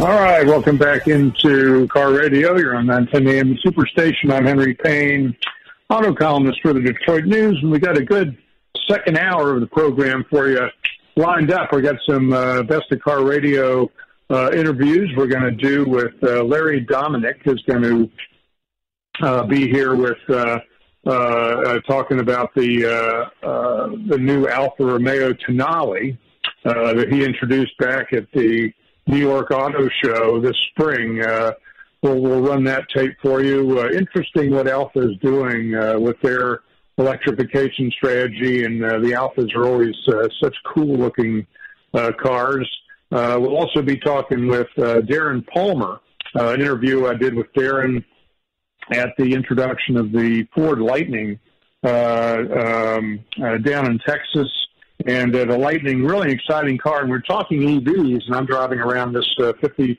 All right, welcome back into Car Radio. You're on 910 AM Superstation. I'm Henry Payne, auto columnist for the Detroit News, and we got a good second hour of the program for you lined up. We got some uh, best of car radio uh, interviews we're going to do with uh, Larry Dominique, who's going to uh, be here with uh, uh, talking about the the new Alfa Romeo Tonale that he introduced back at the New York Auto Show this spring. Uh, we'll, we'll run that tape for you. Uh, interesting what Alfa is doing uh, with their electrification strategy, and uh, the Alfas are always uh, such cool-looking uh, cars. Uh, we'll also be talking with uh, Darren Palmer, uh, an interview I did with Darren at the introduction of the Ford Lightning uh, um, uh, down in Texas and uh, the Lightning, really exciting car. And we're talking EVs, and I'm driving around this uh, fifty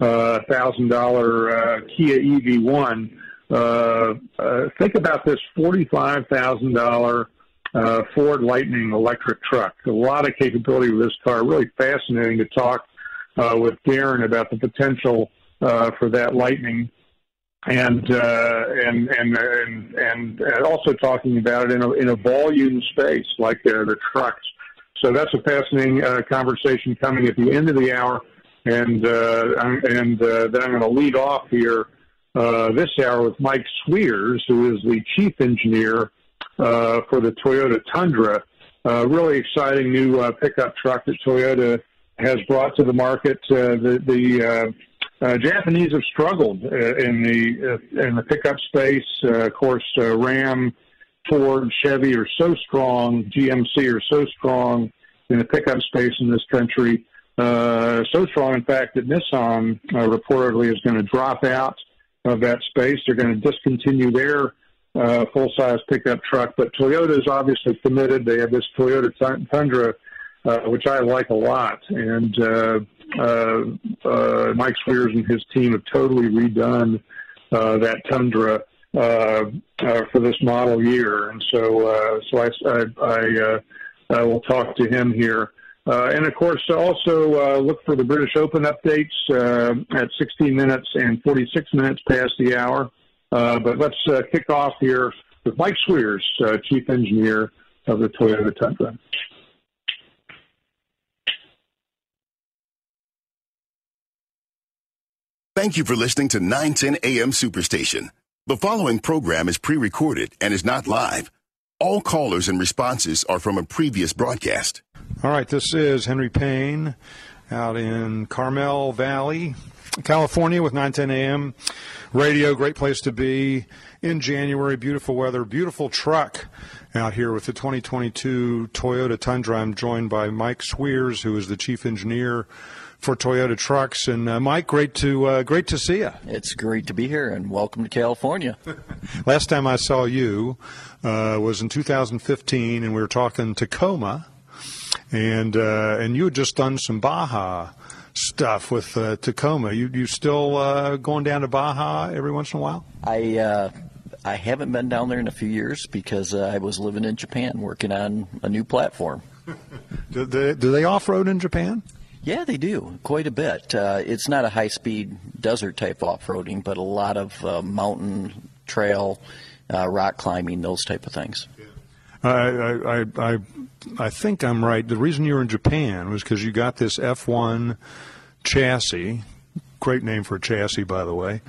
uh, thousand uh, Kia EV1. Uh, uh, think about this forty-five thousand dollar uh, Ford Lightning electric truck. A lot of capability with this car. Really fascinating to talk uh, with Darren about the potential uh, for that Lightning and uh, and and and and also talking about it in a in a volume space like uh, the trucks. So that's a fascinating uh, conversation coming at the end of the hour, and uh, and uh, then I'm going to lead off here uh, this hour with Mike Sweers, who is the chief engineer uh, for the Toyota Tundra. Uh, really exciting new uh, pickup truck that Toyota has brought to the market. Uh, the the uh, Japanese have struggled uh, in the uh, in the pickup space. Uh, of course, uh, Ram, Ford, Chevy are so strong. GMC are so strong in the pickup space in this country. Uh, so strong, in fact, that Nissan reportedly is going to drop out of that space. They're going to discontinue their uh, full-size pickup truck. But Toyota is obviously committed. They have this Toyota Tundra, which I like a lot, and Mike Sweers and his team have totally redone uh, that Tundra uh, uh, for this model year, and so uh, so I I, I, uh, will talk to him here. Uh, and of course, also uh, look for the British Open updates uh, at 16 minutes and 46 minutes past the hour. Uh, but let's uh, kick off here with Mike Sweers, uh, Chief Engineer of the Toyota Tundra. Thank you for listening to 910 AM Superstation. The following program is pre recorded and is not live. All callers and responses are from a previous broadcast. All right, this is Henry Payne out in Carmel Valley, California with 910 AM radio. Great place to be in January. Beautiful weather, beautiful truck out here with the 2022 Toyota Tundra. I'm joined by Mike Sweers, who is the chief engineer for Toyota Trucks. And uh, Mike, great to uh, great to see you. It's great to be here, and welcome to California. Last time I saw you uh, was in 2015, and we were talking Tacoma, and uh, and you had just done some Baja stuff with uh, Tacoma. You you still uh, going down to Baja every once in a while? I. I haven't been down there in a few years because I was living in Japan working on a new platform. do they, do they off road in Japan? Yeah, they do quite a bit. Uh, it's not a high speed desert type off roading, but a lot of uh, mountain trail, uh, rock climbing, those type of things. I, I, I, I think I'm right. The reason you were in Japan was because you got this F1 chassis great name for a chassis, by the way.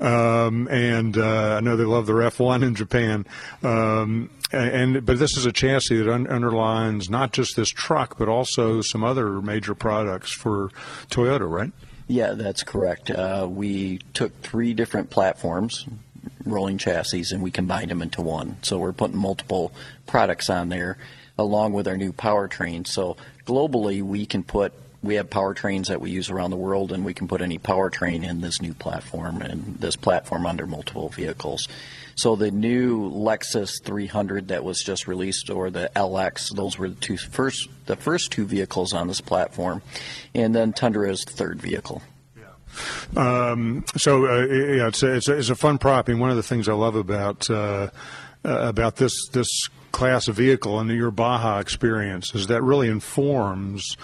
Um, and uh, I know they love their F1 in Japan. Um, and but this is a chassis that un- underlines not just this truck, but also some other major products for Toyota, right? Yeah, that's correct. Uh, we took three different platforms, rolling chassis, and we combined them into one. So we're putting multiple products on there along with our new powertrain. So globally, we can put we have powertrains that we use around the world, and we can put any powertrain in this new platform and this platform under multiple vehicles. So the new Lexus 300 that was just released, or the LX, those were the two first, the first two vehicles on this platform, and then Tundra is the third vehicle. Um, so uh, yeah, it's a, it's, a, it's a fun prop, and one of the things I love about uh, uh, about this this class of vehicle and your Baja experience is that really informs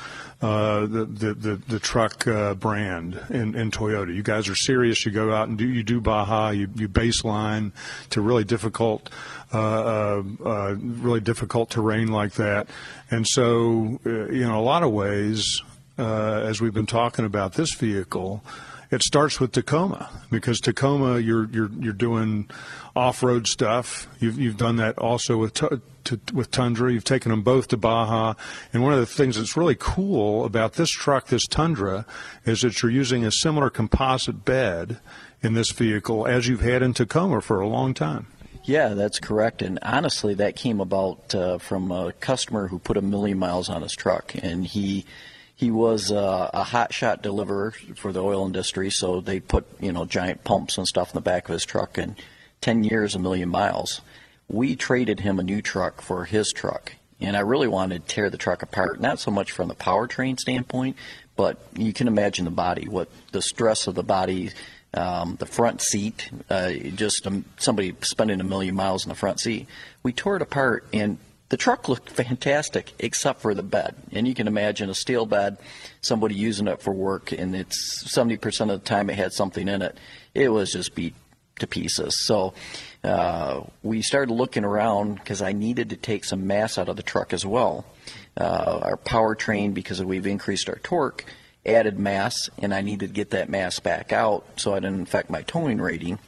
uh, the, the, the the truck uh, brand in, in Toyota. You guys are serious. You go out and do you do Baja. You, you baseline to really difficult. Uh, uh, uh really difficult terrain like that, and so uh, know a lot of ways, as we've been talking about this vehicle, it starts with Tacoma because Tacoma you're you're you're doing off-road stuff. You've you've done that also with to, with Tundra. You've taken them both to Baja, and one of the things that's really cool about this truck, this Tundra, is that you're using a similar composite bed in this vehicle as you've had in Tacoma for a long time. Yeah, that's correct. And honestly, that came about uh, from a customer who put a million miles on his truck, and he he was uh, a hot shot deliverer for the oil industry, so they put you know giant pumps and stuff in the back of his truck, and 10 years, a million miles. We traded him a new truck for his truck, and I really wanted to tear the truck apart, not so much from the powertrain standpoint, but you can imagine the body, what the stress of the body, um, the front seat, uh, just um, somebody spending a million miles in the front seat. We tore it apart, and the truck looked fantastic except for the bed. And you can imagine a steel bed, somebody using it for work, and it's 70% of the time it had something in it. It was just beat to pieces. So uh, we started looking around because I needed to take some mass out of the truck as well. Uh, our powertrain, because we've increased our torque, added mass, and I needed to get that mass back out so I didn't affect my towing rating.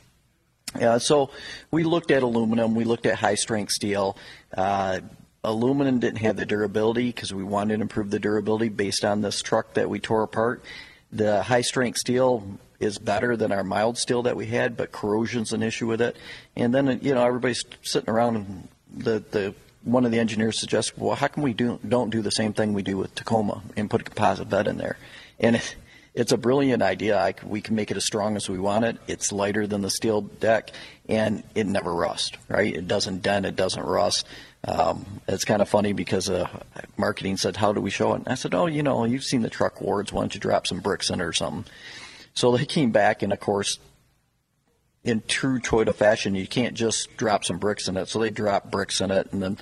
Uh, so we looked at aluminum, we looked at high strength steel. Uh, aluminum didn't have the durability because we wanted to improve the durability based on this truck that we tore apart. The high strength steel is better than our mild steel that we had, but corrosion's an issue with it. And then you know everybody's sitting around and the the one of the engineers suggests, well, how can we do don't do the same thing we do with Tacoma and put a composite bed in there? And it, it's a brilliant idea. I, we can make it as strong as we want it. It's lighter than the steel deck, and it never rusts. Right? It doesn't dent. It doesn't rust. Um, it's kind of funny because uh, marketing said, "How do we show it?" And I said, "Oh, you know, you've seen the truck awards. Why don't you drop some bricks in it or something?" So they came back, and of course, in true Toyota fashion, you can't just drop some bricks in it. So they dropped bricks in it, and then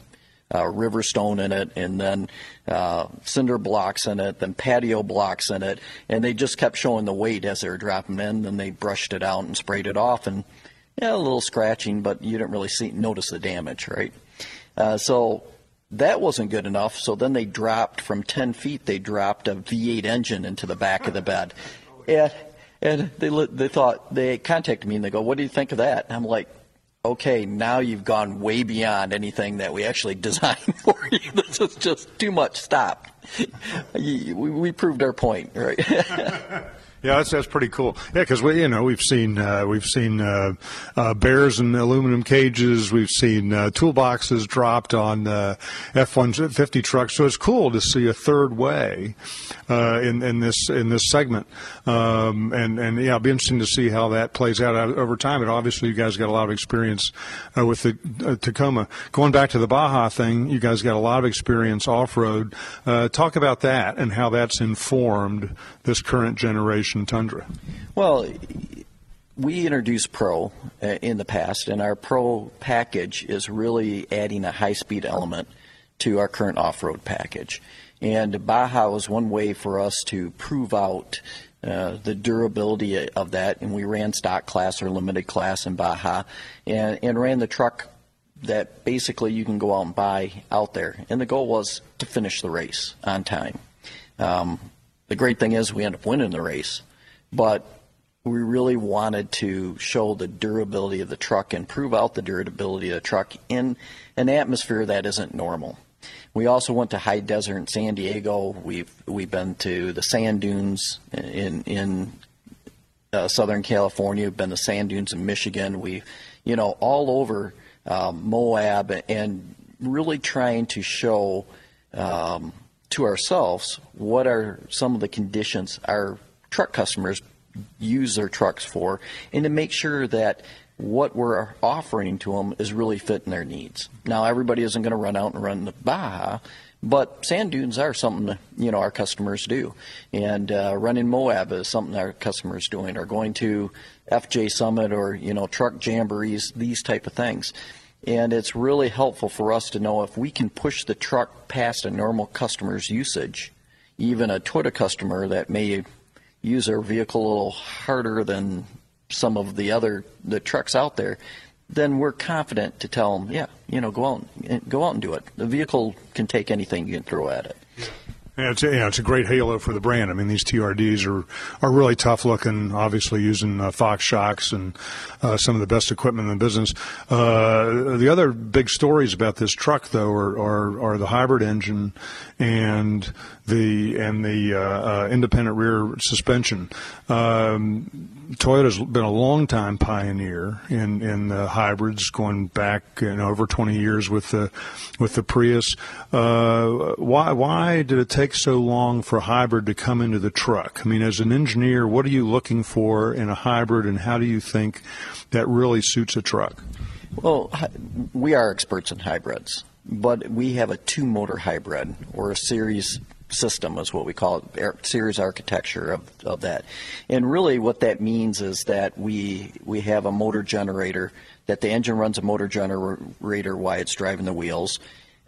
uh, river stone in it, and then uh, cinder blocks in it, then patio blocks in it, and they just kept showing the weight as they were dropping in. Then they brushed it out and sprayed it off, and yeah, a little scratching, but you didn't really see notice the damage, right? Uh, so that wasn't good enough. So then they dropped from 10 feet. They dropped a V8 engine into the back of the bed, and and they they thought they contacted me and they go, "What do you think of that?" And I'm like, okay, now you've gone way beyond anything that we actually designed for you. This is just too much. Stop. we, proved our point, right? Yeah, that's that's pretty cool. Yeah, because we you know we've seen uh, we've seen uh, uh, bears in aluminum cages. We've seen uh, toolboxes dropped on uh, F one fifty trucks. So it's cool to see a third way uh, in in this in this segment. Um, and and yeah, it'll be interesting to see how that plays out over time. And obviously, you guys got a lot of experience with the Tacoma. Going back to the Baja thing, you guys got a lot of experience off road. talk about that and how that's informed this current generation Tundra? Well, we introduced Pro uh, in the past, and our Pro package is really adding a high speed element to our current off road package. And Baja was one way for us to prove out uh, the durability of that. And we ran stock class or limited class in Baja and, and ran the truck that basically you can go out and buy out there. And the goal was to finish the race on time. Um, the great thing is we end up winning the race, but we really wanted to show the durability of the truck and prove out the durability of the truck in an atmosphere that isn't normal. We also went to high desert in San Diego. We've we've been to the sand dunes in in uh, Southern California. We've been to sand dunes in Michigan. We, you know, all over um, Moab and really trying to show um, to ourselves what are some of the conditions our truck customers use their trucks for and to make sure that what we're offering to them is really fitting their needs. Now, everybody isn't going to run out and run the Baja, but sand dunes are something that, you know our customers do, and uh, running Moab is something our customers doing, or going to FJ Summit or you know truck jamborees, these type of things. And it's really helpful for us to know if we can push the truck past a normal customer's usage, even a Toyota customer that may use their vehicle a little harder than some of the other the trucks out there, then we're confident to tell them, yeah, you know, go out, and, go out and do it. The vehicle can take anything you can throw at it. Yeah, it's, yeah, it's a great halo for the brand. I mean, these TRDs are, are really tough looking, obviously using uh, Fox shocks and uh, some of the best equipment in the business. Uh, the other big stories about this truck, though, are, are, are the hybrid engine and the and the uh, uh, independent rear suspension. Um, Toyota's been a long time pioneer in in the hybrids, going back over 20 years with the with the Prius. Uh, why why did it take so long for a hybrid to come into the truck? I mean, as an engineer, what are you looking for in a hybrid, and how do you think that really suits a truck? Well, we are experts in hybrids, but we have a two motor hybrid or a series system is what we call it, series architecture of, of that. And really what that means is that we, we have a motor generator, that the engine runs a motor generator while it's driving the wheels.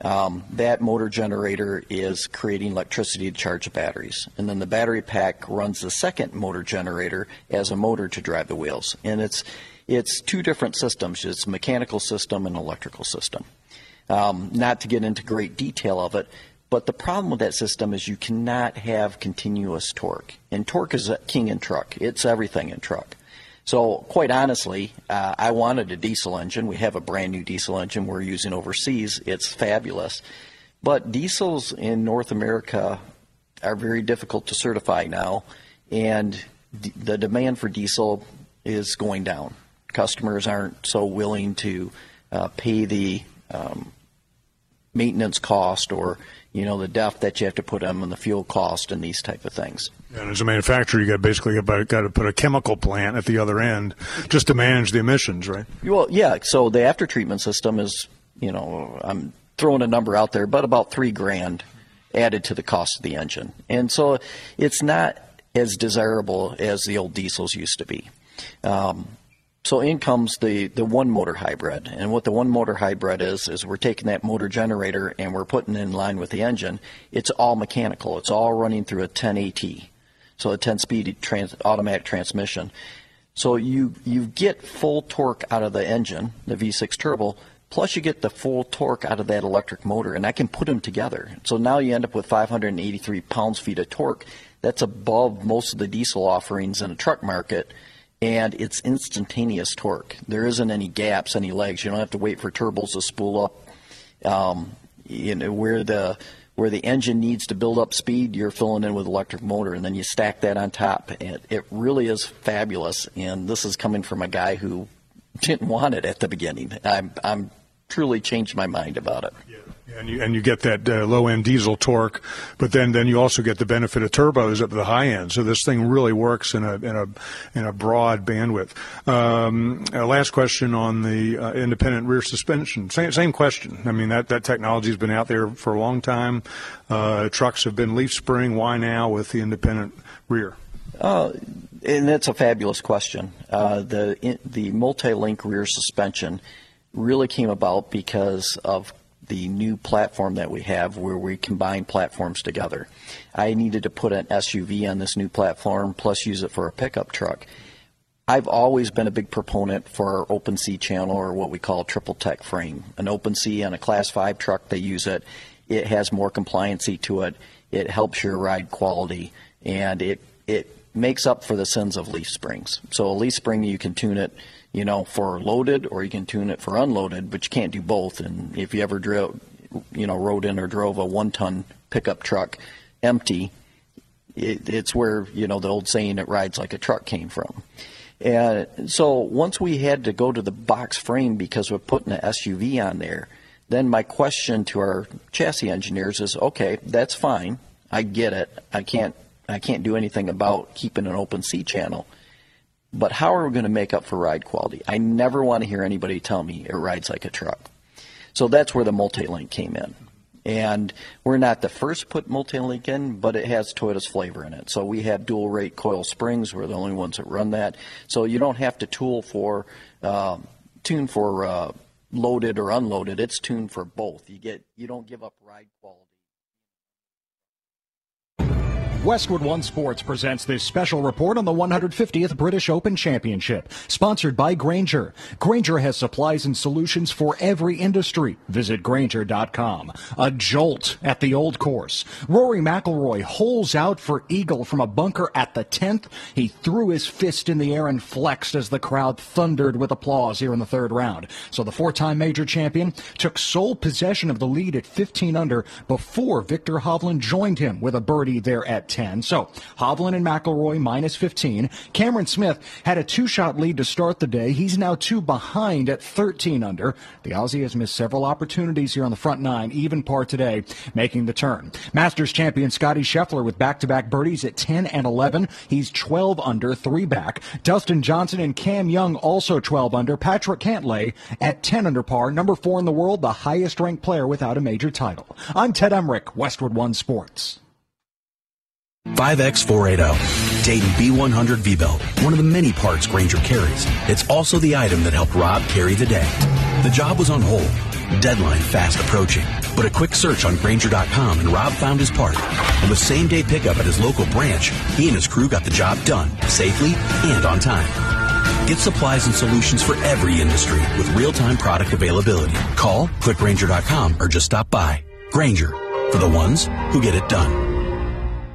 Um, that motor generator is creating electricity to charge the batteries. And then the battery pack runs the second motor generator as a motor to drive the wheels. And it's, it's two different systems. It's a mechanical system and electrical system. Um, not to get into great detail of it, but the problem with that system is you cannot have continuous torque. And torque is king in truck. It's everything in truck. So, quite honestly, uh, I wanted a diesel engine. We have a brand new diesel engine we're using overseas. It's fabulous. But diesels in North America are very difficult to certify now, and d- the demand for diesel is going down. Customers aren't so willing to uh, pay the um, maintenance cost or you know the depth that you have to put them and the fuel cost and these type of things. And as a manufacturer, you got basically got, got to put a chemical plant at the other end just to manage the emissions, right? Well, yeah. So the after treatment system is, you know, I'm throwing a number out there, but about three grand added to the cost of the engine, and so it's not as desirable as the old diesels used to be. Um, so in comes the, the one motor hybrid. And what the one motor hybrid is, is we're taking that motor generator and we're putting it in line with the engine. It's all mechanical. It's all running through a 10 AT. So a 10 speed trans, automatic transmission. So you, you get full torque out of the engine, the V6 turbo, plus you get the full torque out of that electric motor, and I can put them together. So now you end up with 583 pounds feet of torque. That's above most of the diesel offerings in a truck market and it's instantaneous torque. There isn't any gaps, any legs. You don't have to wait for turbos to spool up. Um, you know, where the where the engine needs to build up speed, you're filling in with electric motor, and then you stack that on top. It, it really is fabulous, and this is coming from a guy who didn't want it at the beginning. I'm, I'm truly changed my mind about it. Yeah and you and you get that uh, low end diesel torque, but then then you also get the benefit of turbos at the high end. So this thing really works in a in a in a broad bandwidth. Um, uh, last question on the uh, independent rear suspension. Same, same question. I mean that that technology has been out there for a long time. Uh, trucks have been leaf spring. Why now with the independent rear? Uh, and that's a fabulous question. Uh, the the multi-link rear suspension really came about because of the new platform that we have where we combine platforms together. I needed to put an SUV on this new platform plus use it for a pickup truck. I've always been a big proponent for our open C channel or what we call triple tech frame. An open C on a class 5 truck, they use it. It has more compliancy to it. It helps your ride quality and it, it makes up for the sins of leaf springs. So a leaf spring, you can tune it you know, for loaded or you can tune it for unloaded, but you can't do both. And if you ever drove, you know, rode in or drove a one ton pickup truck empty, it, it's where, you know, the old saying it rides like a truck came from. And so once we had to go to the box frame because we're putting an SUV on there, then my question to our chassis engineers is, okay, that's fine. I get it. I can't I can't do anything about keeping an open C channel. But how are we going to make up for ride quality? I never want to hear anybody tell me it rides like a truck. So that's where the multi-link came in. And we're not the first to put multi-link in, but it has Toyota's flavor in it. So we have dual rate coil springs. We're the only ones that run that. So you don't have to tool for, uh, tune for uh, loaded or unloaded. It's tuned for both. You get you don't give up ride quality. Westwood One Sports presents this special report on the 150th British Open Championship, sponsored by Grainger. Grainger has supplies and solutions for every industry. Visit Grainger.com. A jolt at the old course. Rory McIlroy holes out for eagle from a bunker at the 10th. He threw his fist in the air and flexed as the crowd thundered with applause here in the third round. So the four-time major champion took sole possession of the lead at 15 under before Viktor Hovland joined him with a birdie there at 10. So Hovland and McIlroy minus 15. Cameron Smith had a two-shot lead to start the day. He's now two behind at 13 under. The Aussie has missed several opportunities here on the front nine, even par today, making the turn. Masters champion Scotty Scheffler with back-to-back birdies at 10 and 11. He's 12 under, three back. Dustin Johnson and Cam Young also 12 under. Patrick Cantlay at 10 under par, number four in the world, the highest ranked player without a major title. I'm Ted Emmerich, Westwood One Sports. 5X480. Dayton B100 V-Belt, one of the many parts Grainger carries. It's also the item that helped Rob carry the day. The job was on hold, deadline fast approaching, but a quick search on Grainger.com and Rob found his part. And with same day pickup at his local branch, he and his crew got the job done, safely and on time. Get supplies and solutions for every industry with real-time product availability. Call, click Grainger.com, or just stop by. Grainger, for the ones who get it done.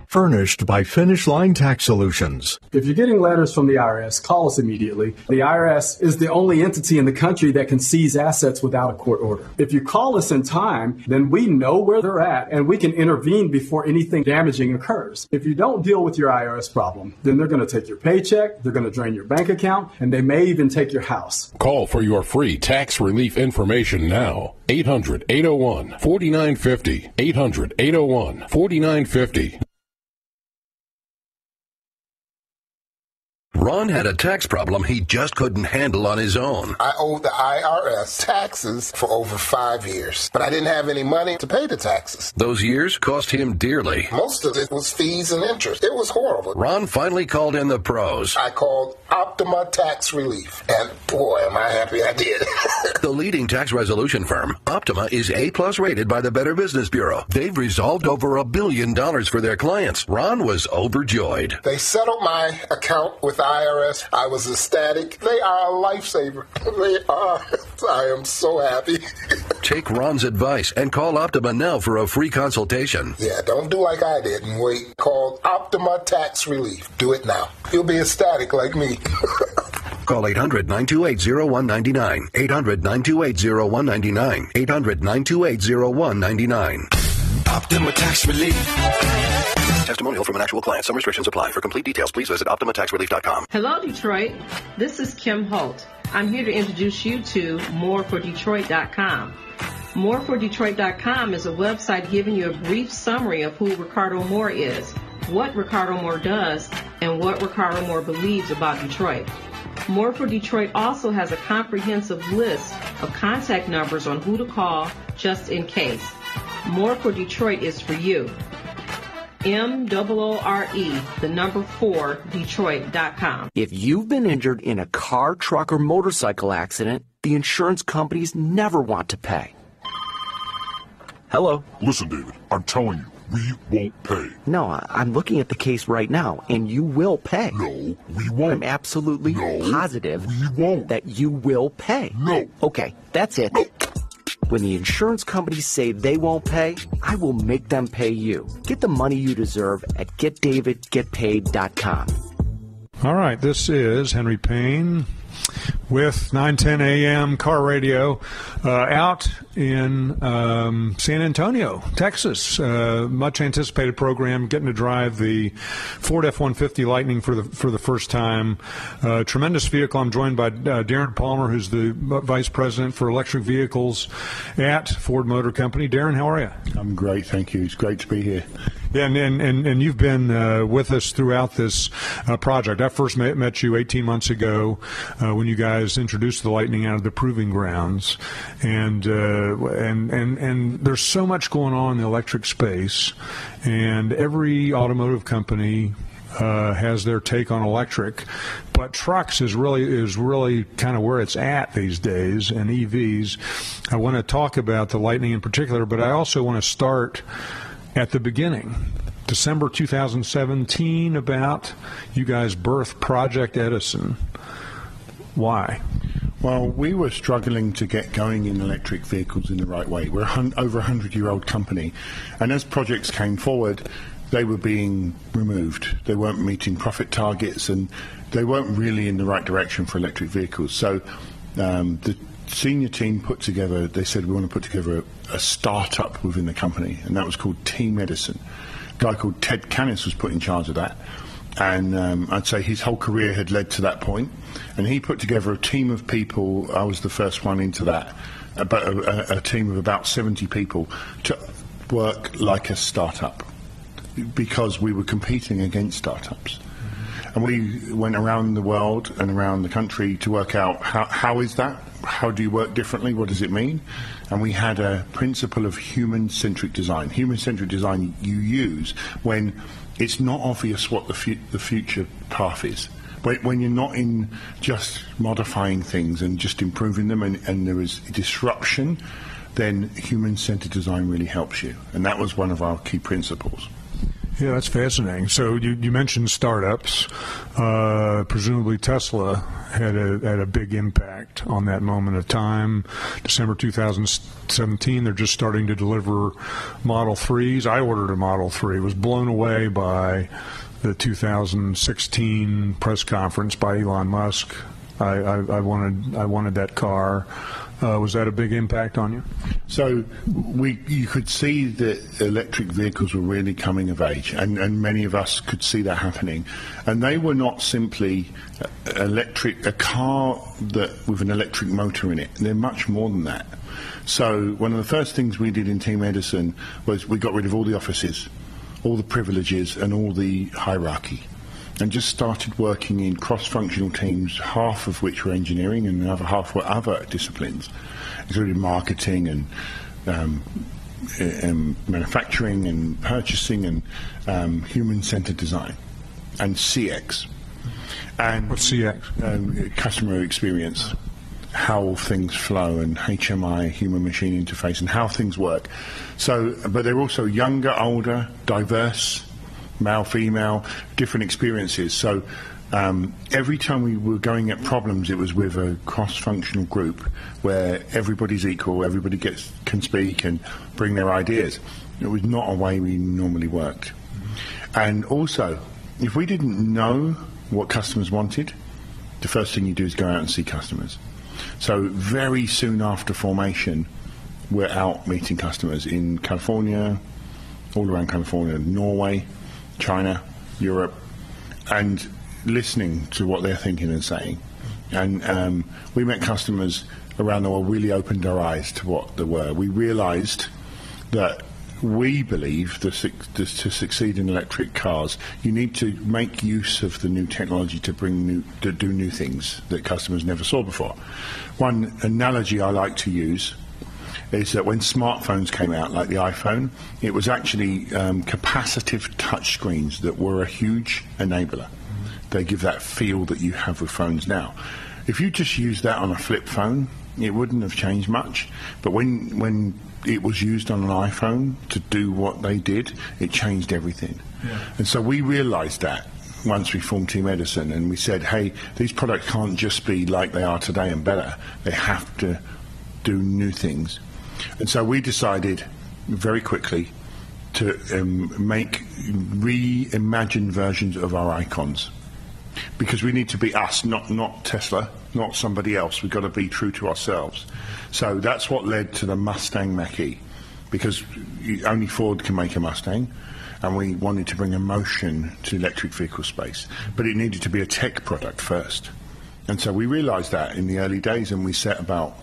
Furnished by Finish Line Tax Solutions. If you're getting letters from the IRS, call us immediately. The IRS is the only entity in the country that can seize assets without a court order. If you call us in time, then we know where they're at and we can intervene before anything damaging occurs. If you don't deal with your IRS problem, then they're going to take your paycheck, they're going to drain your bank account, and they may even take your house. Call for your free tax relief information now. 800 801 4950. 800 801 4950. Ron had a tax problem he just couldn't handle on his own. I owed the IRS taxes for over five years, but I didn't have any money to pay the taxes. Those years cost him dearly. Most of it was fees and interest. It was horrible. Ron finally called in the pros. I called Optima Tax Relief, and boy, am I happy I did. the leading tax resolution firm, Optima, is A plus rated by the Better Business Bureau. They've resolved over a billion dollars for their clients. Ron was overjoyed. They settled my account with IRS. I was ecstatic. They are a lifesaver. They are. I am so happy. Take Ron's advice and call Optima now for a free consultation. Yeah, don't do like I did and wait. Call Optima Tax Relief. Do it now. You'll be ecstatic like me. Call 800 928 0199. 800 928 0199. 800 928 0199. Optima Tax Relief. Testimonial from an actual client. Some restrictions apply. For complete details, please visit OptimaTaxRelief.com. Hello, Detroit. This is Kim Holt. I'm here to introduce you to MoreForDetroit.com. MoreForDetroit.com is a website giving you a brief summary of who Ricardo Moore is, what Ricardo Moore does, and what Ricardo Moore believes about Detroit. More for Detroit also has a comprehensive list of contact numbers on who to call just in case. More for Detroit is for you. M O O R E, the number four, Detroit.com. If you've been injured in a car, truck, or motorcycle accident, the insurance companies never want to pay. Hello? Listen, David, I'm telling you, we won't pay. No, I- am looking at the case right now, and you will pay. No, we won't. I'm absolutely no, positive we won't. that you will pay. No. Okay, that's it. No. When the insurance companies say they won't pay, I will make them pay you. Get the money you deserve at getdavidgetpaid.com. All right, this is Henry Payne with 910 AM car radio uh, out in um, San Antonio, Texas. Uh, much anticipated program, getting to drive the Ford F-150 Lightning for the for the first time. Uh, tremendous vehicle. I'm joined by uh, Darren Palmer, who's the vice president for electric vehicles at Ford Motor Company. Darren, how are you? I'm great, thank you. It's great to be here. Yeah, and and, and, and you've been uh, with us throughout this uh, project. I first met, met you 18 months ago when you guys introduced the Lightning out of the proving grounds, and uh, and and and there's so much going on in the electric space, and every automotive company uh, has their take on electric, but trucks is really is really kind of where it's at these days, and EVs. I want to talk about the Lightning in particular, but I also want to start at the beginning. December 2017, about you guys birth Project Edison. Why? Well, we were struggling to get going in electric vehicles in the right way. We're a over a hundred year old company, and as projects came forward, they were being removed. They weren't meeting profit targets, and they weren't really in the right direction for electric vehicles. So um, the senior team put together. They said we want to put together a, a startup within the company, and that was called Team Edison. A guy called Ted Cannis was put in charge of that and um, I'd say his whole career had led to that point. And he put together a team of people. I was the first one into that, about a, a, team of about 70 people to work like a startup because we were competing against startups. And we went around the world and around the country to work out how, how is that? How do you work differently? What does it mean? And we had a principle of human centric design. Human centric design you use when it's not obvious what the, fu- the future path is. When, you're not in just modifying things and just improving them and, and there is disruption, then human centered design really helps you. And that was one of our key principles. Yeah, that's fascinating. So you, you mentioned startups. Uh, presumably Tesla had a had a big impact on that moment of time. December 2017, they're just starting to deliver Model 3s. I ordered a Model 3. Was blown away by the 2016 press conference by Elon Musk. I, I, I wanted I wanted that car. Uh, was that a big impact on you? So we, you could see that electric vehicles were really coming of age, and, and many of us could see that happening. And they were not simply electric, a car that with an electric motor in it. They're much more than that. So one of the first things we did in Team Edison was we got rid of all the offices, all the privileges, and all the hierarchy and just started working in cross-functional teams, half of which were engineering and the other half were other disciplines, including marketing and um, um, manufacturing and purchasing and um, human-centered design and CX. And What's CX? Um, customer experience, how things flow, and HMI, human-machine interface, and how things work. So, but they're also younger, older, diverse male, female, different experiences. So um, every time we were going at problems, it was with a cross-functional group where everybody's equal, everybody gets can speak and bring their ideas. It was not a way we normally worked. And also, if we didn't know what customers wanted, the first thing you do is go out and see customers. So very soon after formation, we're out meeting customers in California, all around California, Norway, China, Europe, and listening to what they're thinking and saying. And um, we met customers around the world really opened our eyes to what they were. We realised that we believe to succeed in electric cars, you need to make use of the new technology to bring new, to do new things that customers never saw before. One analogy I like to use is that when smartphones came out, like the iPhone, it was actually um, capacitive touchscreens that were a huge enabler. They give that feel that you have with phones now. If you just use that on a flip phone, it wouldn't have changed much. But when when it was used on an iPhone to do what they did, it changed everything. Yeah. And so we realised that once we formed Team Edison, and we said, hey, these products can't just be like they are today and better. They have to do new things. And so we decided very quickly to um, make reimagined versions of our icons because we need to be us, not not Tesla, not somebody else. We've got to be true to ourselves. So that's what led to the Mustang Mach-E, because only Ford can make a Mustang, and we wanted to bring emotion to electric vehicle space, but it needed to be a tech product first. And so we realised that in the early days, and we set about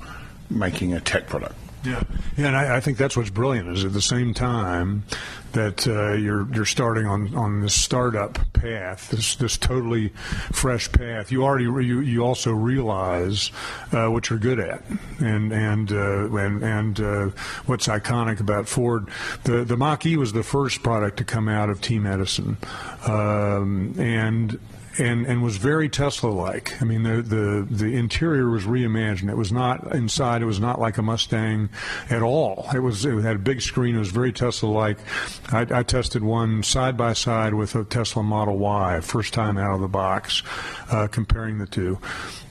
making a tech product. Yeah, yeah, and I, I, think that's what's brilliant is at the same time that uh, you're you're starting on, on this startup path, this this totally fresh path. You already you, you also realize uh, what you're good at, and and uh, and and uh, what's iconic about Ford. The the Mach E was the first product to come out of Team Edison, um, and and and was very Tesla-like. I mean, the the the interior was reimagined. It was not inside. It was not like a Mustang at all. It was it had a big screen. It was very Tesla-like. I, I tested one side by side with a Tesla Model Y, first time out of the box, uh, comparing the two.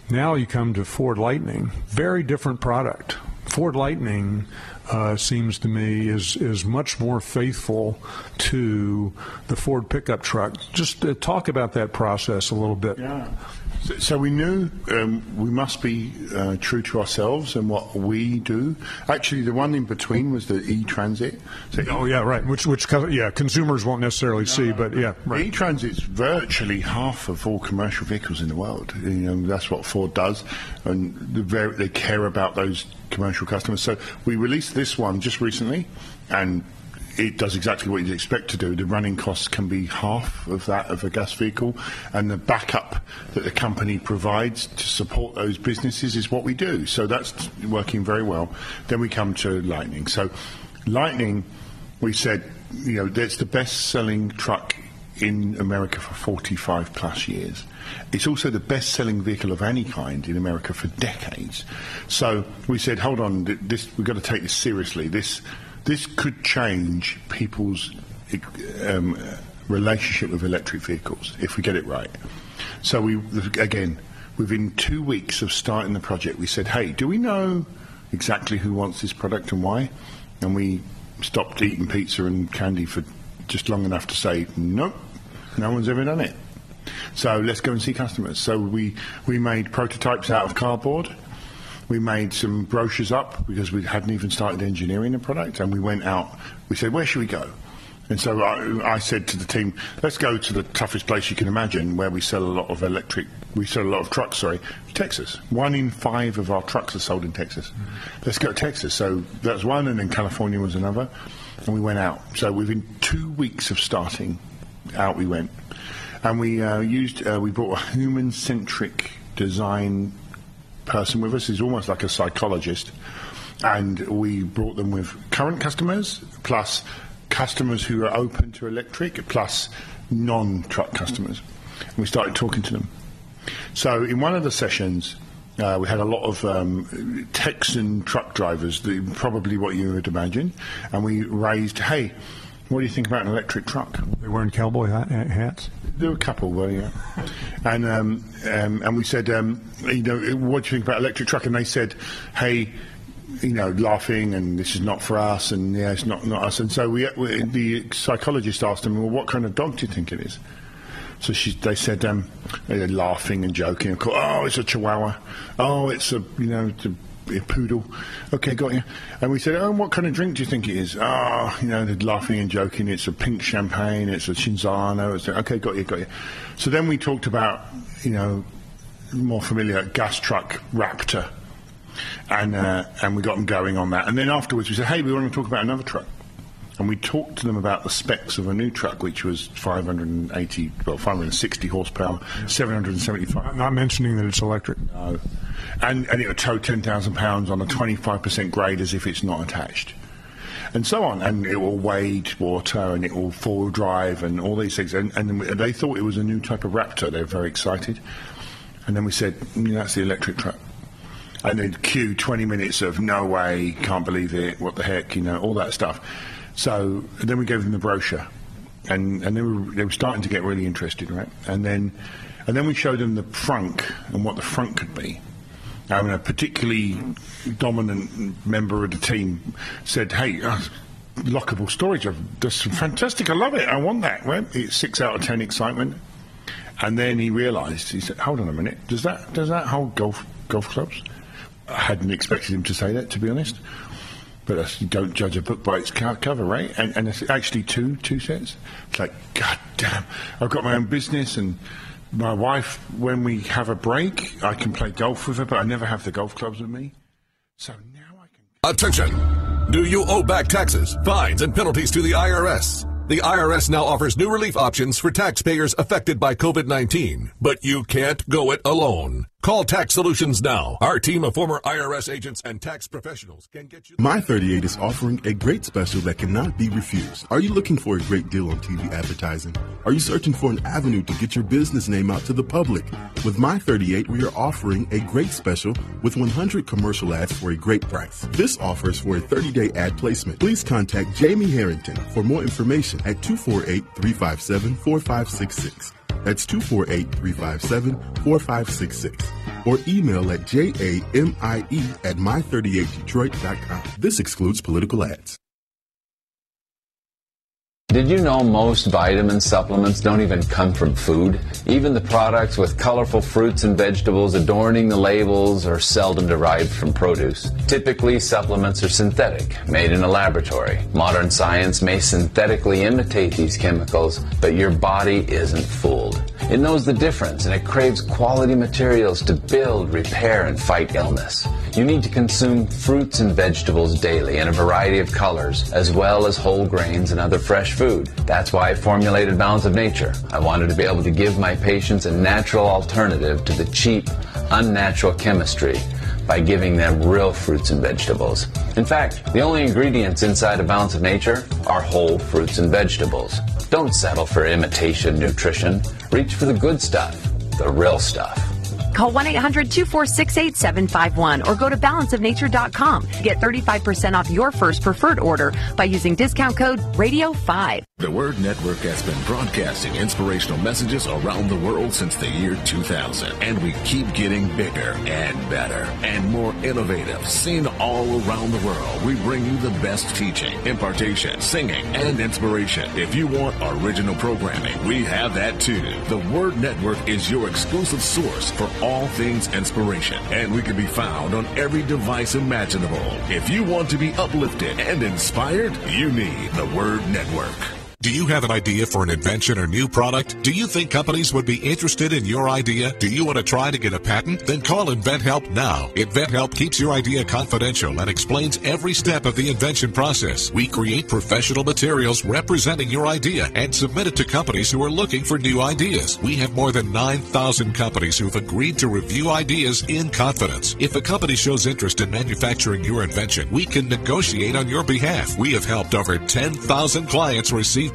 Now you come to Ford Lightning, very different product. Ford Lightning uh, seems to me is is much more faithful to the Ford pickup truck. Just uh, talk about that process a little bit. Yeah. So, so we knew um, we must be uh, true to ourselves and what we do. Actually, the one in between was the e-transit. So oh yeah, right. Which which yeah, consumers won't necessarily no, see, but yeah, right. E-transit's virtually half of all commercial vehicles in the world. You know, that's what Ford does, and they care about those commercial customers. So we released this one just recently, and it does exactly what you'd expect to do. The running costs can be half of that of a gas vehicle, and the backup that the company provides to support those businesses is what we do. So that's working very well. Then we come to Lightning. So Lightning, we said, you know, it's the best-selling truck in America for 45 plus years. It's also the best selling vehicle of any kind in America for decades. So we said, hold on, this, we've got to take this seriously. This this could change people's um, relationship with electric vehicles if we get it right. So we again, within two weeks of starting the project, we said, "Hey, do we know exactly who wants this product and why?" And we stopped eating pizza and candy for just long enough to say, "Nope, no one's ever done it." So let's go and see customers. So we we made prototypes out of cardboard we made some brochures up because we hadn't even started engineering the product, and we went out. We said, "Where should we go?" And so I, I, said to the team, let's go to the toughest place you can imagine where we sell a lot of electric, we sell a lot of trucks, sorry, Texas. One in five of our trucks are sold in Texas. Mm-hmm. Let's go to Texas. So that's one, and then California was another. And we went out. So within two weeks of starting, out we went. And we uh, used, uh, we brought a human centric design person with us. He's almost like a psychologist. And we brought them with current customers, plus customers who are open to electric, plus non truck customers. And we started talking to them. So in one of the sessions, uh, we had a lot of um, Texan truck drivers, the, probably what you would imagine, and we raised, hey, what do you think about an electric truck? They wearing cowboy hats. There were a couple, were yeah. and um, um, and we said, um, you know, what do you think about electric truck? And they said, hey, you know, laughing, and this is not for us, and yeah, it's not not us. And so we, we the psychologist asked them, well, what kind of dog do you think it is? So she, they said, um, they laughing and joking. Of course, oh, it's a Chihuahua. Oh, it's a, you know, it's a poodle. Okay, got you. And we said, oh, what kind of drink do you think it is? Oh, you know, they're laughing and joking. It's a pink champagne. It's a Cinzano. It's a, okay, got you, got you. So then we talked about, you know, more familiar gas truck Raptor. And, uh, and we got them going on that. And then afterwards we said, hey, we want to talk about another truck and we talked to them about the specs of a new truck, which was 580, well, 560 horsepower, 775. Not mentioning that it's electric. No. And, and it would tow 10,000 pounds on a 25% grade as if it's not attached. And so on, and it will wade water, and it will four-wheel drive, and all these things. And, and they thought it was a new type of Raptor. They were very excited. And then we said, mm, "That's the electric truck." And then cue 20 minutes of no way, can't believe it, what the heck, you know, all that stuff. So then we gave them the brochure, and and they were they were starting to get really interested, right? And then and then we showed them the frunk and what the frunk could be. And a particularly dominant member of the team said, "Hey." Uh, lockable storage. That's fantastic. I love it. I want that. Right? It's six out of ten excitement. And then he realised. He said, "Hold on a minute. Does that does that hold golf golf clubs?" I hadn't expected him to say that, to be honest but you don't judge a book by its cover, right? And, and it's actually two two sets. It's like, God damn, I've got my own business, and my wife, when we have a break, I can play golf with her, but I never have the golf clubs with me. So now I can Attention! Do you owe back taxes, fines, and penalties to the IRS? The IRS now offers new relief options for taxpayers affected by COVID 19, but you can't go it alone. Call Tax Solutions now. Our team of former IRS agents and tax professionals can get you. My 38 is offering a great special that cannot be refused. Are you looking for a great deal on TV advertising? Are you searching for an avenue to get your business name out to the public? With My 38, we are offering a great special with 100 commercial ads for a great price. This offers for a 30 day ad placement. Please contact Jamie Harrington for more information at 248 357 4566. That's 248 357 4566. Or email at jamie at my38detroit.com. This excludes political ads. Did you know most vitamin supplements don't even come from food? Even the products with colorful fruits and vegetables adorning the labels are seldom derived from produce. Typically, supplements are synthetic, made in a laboratory. Modern science may synthetically imitate these chemicals, but your body isn't fooled. It knows the difference and it craves quality materials to build, repair, and fight illness. You need to consume fruits and vegetables daily in a variety of colors, as well as whole grains and other fresh food. That's why I formulated Balance of Nature. I wanted to be able to give my patients a natural alternative to the cheap, unnatural chemistry by giving them real fruits and vegetables. In fact, the only ingredients inside a Balance of Nature are whole fruits and vegetables. Don't settle for imitation nutrition. Reach for the good stuff, the real stuff. Call 1 800 246 8751 or go to balanceofnature.com. Get 35% off your first preferred order by using discount code RADIO5. The Word Network has been broadcasting inspirational messages around the world since the year 2000, and we keep getting bigger and better and more innovative. Seen all around the world, we bring you the best teaching, impartation, singing, and inspiration. If you want original programming, we have that too. The Word Network is your exclusive source for all things inspiration, and we can be found on every device imaginable. If you want to be uplifted and inspired, you need the Word Network. Do you have an idea for an invention or new product? Do you think companies would be interested in your idea? Do you want to try to get a patent? Then call InventHelp now. InventHelp keeps your idea confidential and explains every step of the invention process. We create professional materials representing your idea and submit it to companies who are looking for new ideas. We have more than 9,000 companies who've agreed to review ideas in confidence. If a company shows interest in manufacturing your invention, we can negotiate on your behalf. We have helped over 10,000 clients receive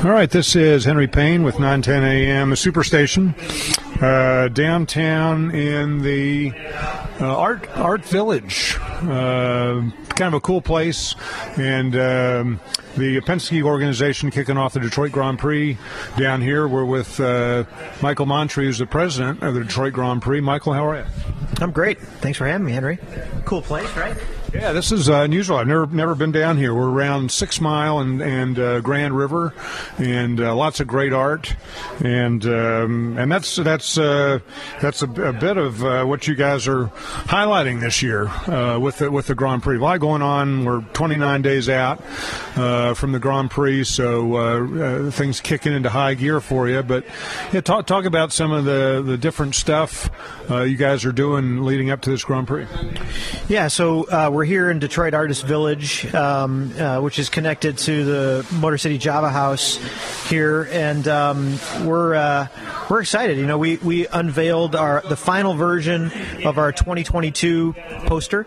All right, this is Henry Payne with 910 AM Superstation, uh, downtown in the uh, art art village. Uh, kind of a cool place, and um, the Penske organization kicking off the Detroit Grand Prix down here. We're with uh, Michael Montri, who's the president of the Detroit Grand Prix. Michael, how are you? I'm great. Thanks for having me, Henry. Cool place, right? Yeah, this is uh, unusual. I've never never been down here. We're around Six Mile and and uh, Grand River, and uh, lots of great art, and um, and that's that's uh, that's a, a, bit of uh, what you guys are highlighting this year with the, with the Grand Prix. A lot going on. We're 29 days out from the Grand Prix, so things kicking into high gear for you. But yeah, talk talk about some of the the different stuff you guys are doing leading up to this Grand Prix. Yeah, so we're we're here in Detroit Artist Village, um, uh, which is connected to the Motor City Java House here, and um, we're uh, we're excited. You know, we, we unveiled our the final version of our 2022 poster.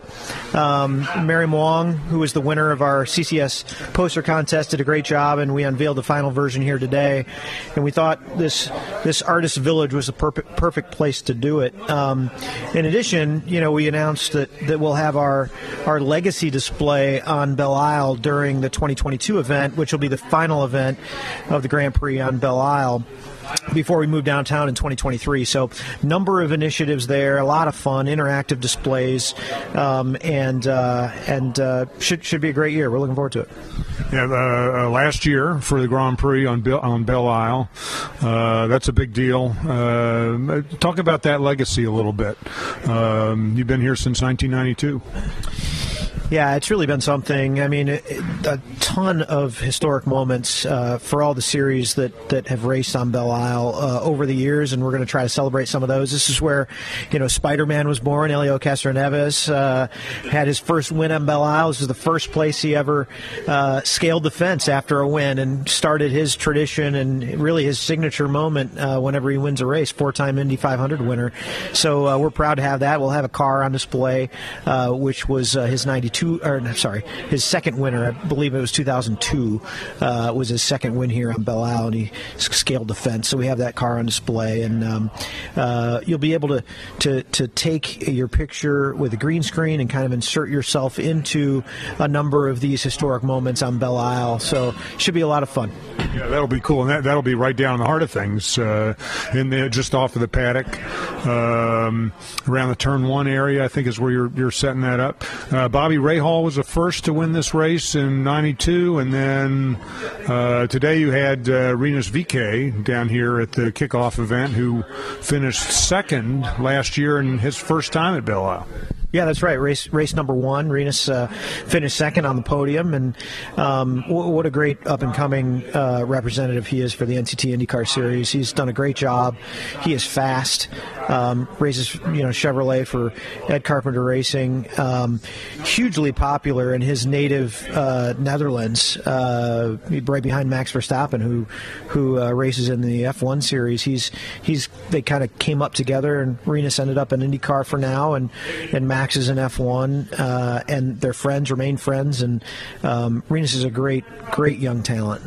Um, Mary Wong, who was the winner of our CCS poster contest, did a great job, and we unveiled the final version here today. And we thought this this artist village was a perfect perfect place to do it. Um, in addition, you know, we announced that, that we'll have our our legacy display on Belle Isle during the 2022 event, which will be the final event of the Grand Prix on Belle Isle. before we move downtown in 2023. So, number of initiatives there, a lot of fun, interactive displays, um, and uh, and uh, should should be a great year. We're looking forward to it. Yeah, uh, uh, last year for the Grand Prix on Bill, on Belle Isle, uh, that's a big deal. Uh, talk about that legacy a little bit. Um, you've been here since 1992. Yeah, it's really been something. I mean, a ton of historic moments uh, for all the series that, that have raced on Belle Isle uh, over the years, and we're going to try to celebrate some of those. This is where, you know, Spider Man was born. Helio Castroneves uh, had his first win on Belle Isle. This was the first place he ever uh, scaled the fence after a win and started his tradition and really his signature moment uh, whenever he wins a race. Four time Indy 500 winner. So uh, we're proud to have that. We'll have a car on display, which was his 92 two, or sorry, his second winner. I believe it was 2002. Uh, was his second win here on Belle Isle, and he scaled the fence. So we have that car on display, and um, uh, you'll be able to, to to take your picture with a green screen and kind of insert yourself into a number of these historic moments on Belle Isle. So should be a lot of fun. Yeah, that'll be cool, and that that'll be right down in the heart of things, uh, in the just off of the paddock, um, around the turn one area. I think is where you're you're setting that up. Uh, Bobby Rahal was the first to win this race in '92, and then uh, today you had uh, Rinus VeeKay down here at the kickoff event, who finished second last year in his first time at Belle Isle. Yeah, that's right. Race race number one, Rinus uh, finished second on the podium, and um, w- what a great up and coming uh, representative he is for the NTT IndyCar Series. He's done a great job. He is fast. Um, races, you know, Chevrolet for Ed Carpenter Racing. Um, hugely popular in his native uh, Netherlands, uh, right behind Max Verstappen, who who uh, races in the F1 Series. He's he's they kind of came up together, and Rinus ended up in IndyCar for now, and and Max Max is in F1, uh, and their friends remain friends. And um, Rinus is a great, great young talent.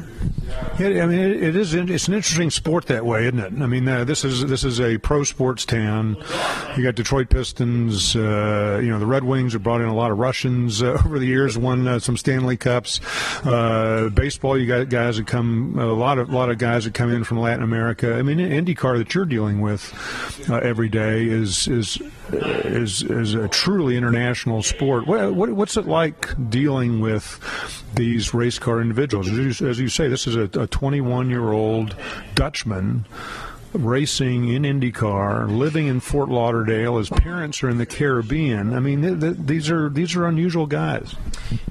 Yeah, I mean, it, it is. It's an interesting sport that way, isn't it? I mean, uh, this is this is a pro sports town. You got Detroit Pistons. Uh, you know, the Red Wings have brought in a lot of Russians uh, over the years. Won uh, some Stanley Cups. Uh, baseball, you got guys that come. A lot of lot of guys that come in from Latin America. I mean, IndyCar that you're dealing with every day is is is is a truly international sport. What, what, what's it like dealing with these race car individuals? As you, as you say, this is a 21 year old Dutchman racing in IndyCar, living in Fort Lauderdale. His parents are in the Caribbean. I mean, th- th- these are these are unusual guys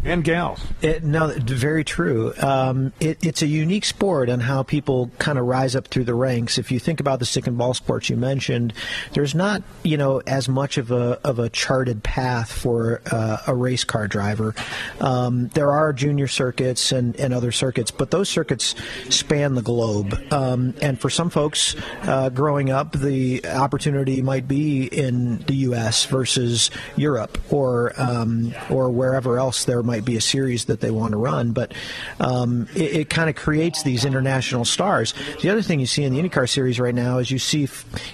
and gals. It, no, very true. Um, it, it's a unique sport and how people kind of rise up through the ranks. If you think about the stick and ball sports you mentioned, there's not you know as much of a of a charted path for uh, a race car driver. Um, there are junior circuits and, and other circuits, but those circuits span the globe. Um, and for some folks, uh, growing up, the opportunity might be in the U.S. versus Europe or um, or wherever else there might be a series that they want to run. But um, it, it kind of creates these international stars. The other thing you see in the IndyCar series right now is you see,